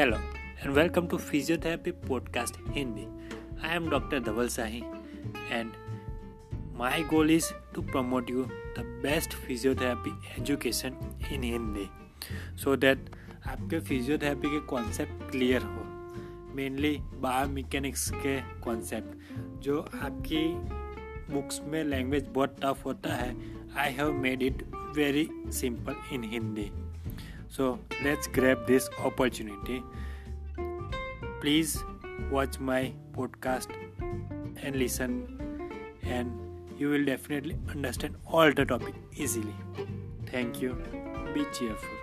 Hello and welcome to physiotherapy podcast Hindi I am doctor Dhawal Sahi and my goal is to promote you the best physiotherapy education in Hindi so that आपके physiotherapy के concept clear हो. Mainly bio mechanics के concept जो आपकी books में language बहुत tough होता है. I have made it very simple in Hindi so let's grab this opportunity. Please watch my podcast and listen and you will definitely understand all the topic easily. Thank you. Be cheerful